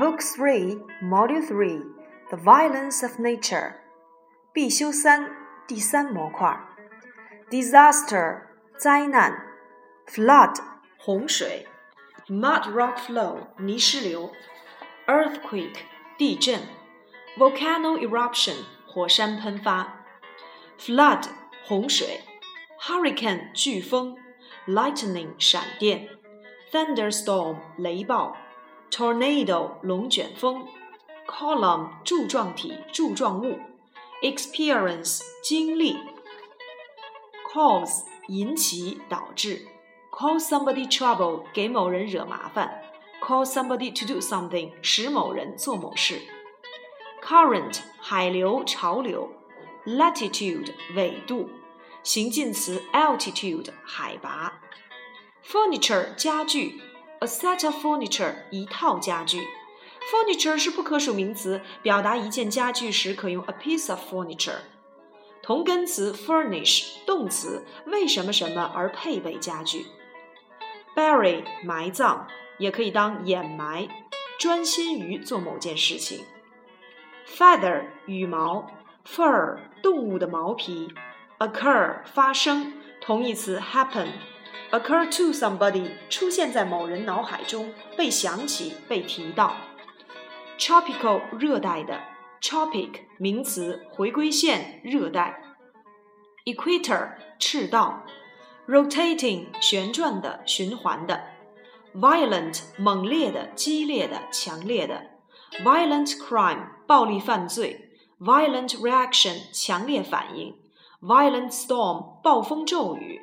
Book Three, Module Three, The Violence of Nature，必修三第三模块。Disaster，灾难。Flood，洪水。Mud rock flow，泥石流。Earthquake，地震。Volcano eruption，火山喷发。Flood，洪水。Hurricane，飓风。Lightning，闪电。Thunderstorm，雷暴。 tornado 龙卷风，column 柱状体柱状物，experience 经历，cause 引起导致，cause somebody trouble 给某人惹麻烦，cause somebody to do something 使某人做某事，current 海流潮流，latitude 纬度，形近词 altitude 海拔，furniture 家具。 A set of furniture，一套家具。Furniture 是不可数名词，表达一件家具时可用 a piece of furniture。同根词 furnish，动词，为什么什么而配备家具。Bury，埋葬，也可以当掩埋，专心于做某件事情。Feather，羽毛。Fur，动物的毛皮。Occur，发生，同义词 happen。occur to somebody 出现在某人脑海中，被想起，被提到。tropical 热带的，tropic 名词回归线热带。equator 赤道。rotating 旋转的，循环的。violent 猛烈的，激烈的，强烈的。violent crime 暴力犯罪。violent reaction 强烈反应。violent storm 暴风骤雨。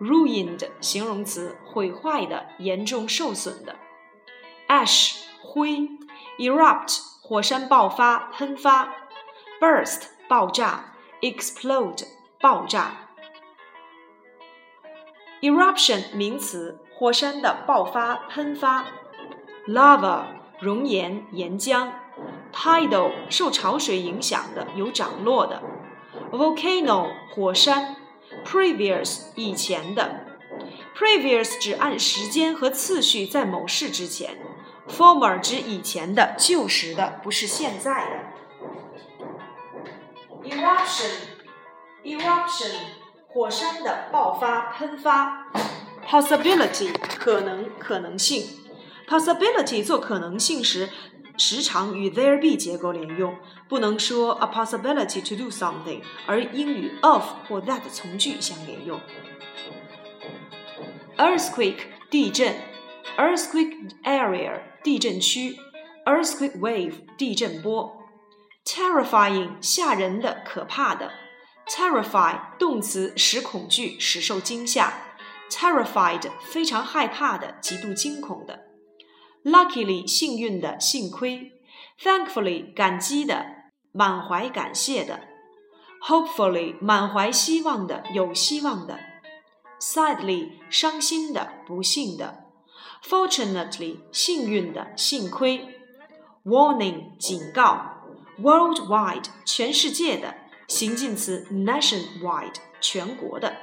ruined 形容词，毁坏的，严重受损的。ash 灰，erupt 火山爆发、喷发，burst 爆炸，explode 爆炸。eruption 名词，火山的爆发、喷发。lava 熔岩、岩浆。tidal 受潮水影响的，有涨落的。volcano 火山。Previous 以前的，previous 指按时间和次序在某事之前，former 指以前的旧时的，不是现在的。Eruption，eruption 火山的爆发喷发。Possibility 可能可能性，possibility 做可能性时。时常与 there be 结构连用，不能说 a possibility to do something，而应与 of 或 that 从句相连用。earthquake 地震，earthquake area 地震区，earthquake wave 地震波，terrifying 吓人的、可怕的，terrify 动词使恐惧、使受惊吓，terrified 非常害怕的、极度惊恐的。Luckily，幸运的，幸亏；Thankfully，感激的，满怀感谢的；Hopefully，满怀希望的，有希望的；Sadly，伤心的，不幸的；Fortunately，幸运的，幸亏；Warning，警告；Worldwide，全世界的；形近词，nationwide，全国的；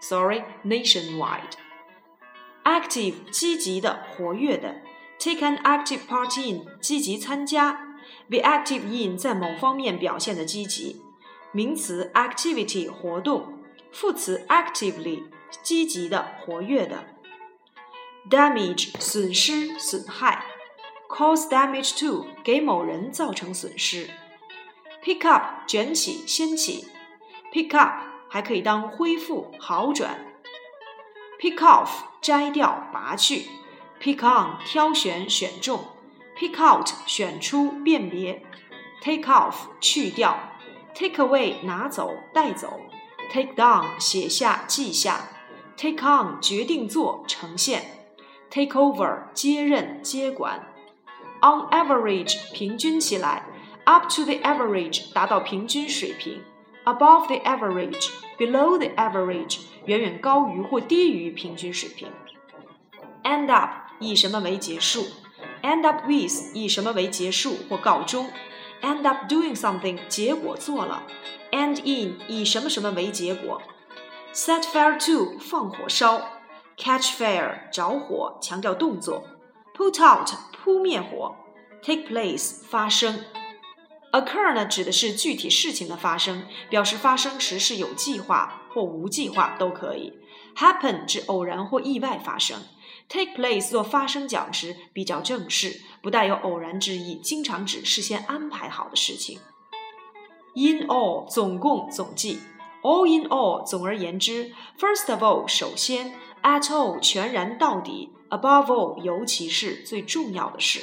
Sorry，nationwide。Active，积极的，活跃的。 Take an active part in，积极参加；be active in，在某方面表现的积极。名词 activity 活动，副词 actively 积极的、活跃的。Damage 损失、损害；cause damage to 给某人造成损失。Pick up 卷起、掀起；pick up 还可以当恢复、好转。Pick off 摘掉、拔去。Pick on 挑选选中，Pick out 选出辨别，Take off 去掉，Take away 拿走带走，Take down 写下记下，Take on 决定做呈现，Take over 接任接管。 on average 平均起来，up to the average 达到平均水平，above the average，below the average 远远高于或低于平均水平。 End up 以什么为结束？end up with 以什么为结束或告终？end up doing something 结果做了。end in 以什么什么为结果？set fire to 放火烧，catch fire 着火强调动作，put out 扑灭火，take place 发生。occur 呢指的是具体事情的发生，表示发生时是有计划或无计划都可以。happen 指偶然或意外发生。Take place 做发生讲时比较正式，不带有偶然之意，经常指事先安排好的事情。In all 总共总计，all in all 总而言之，first of all 首先，at all 全然到底，above all 尤其是最重要的是。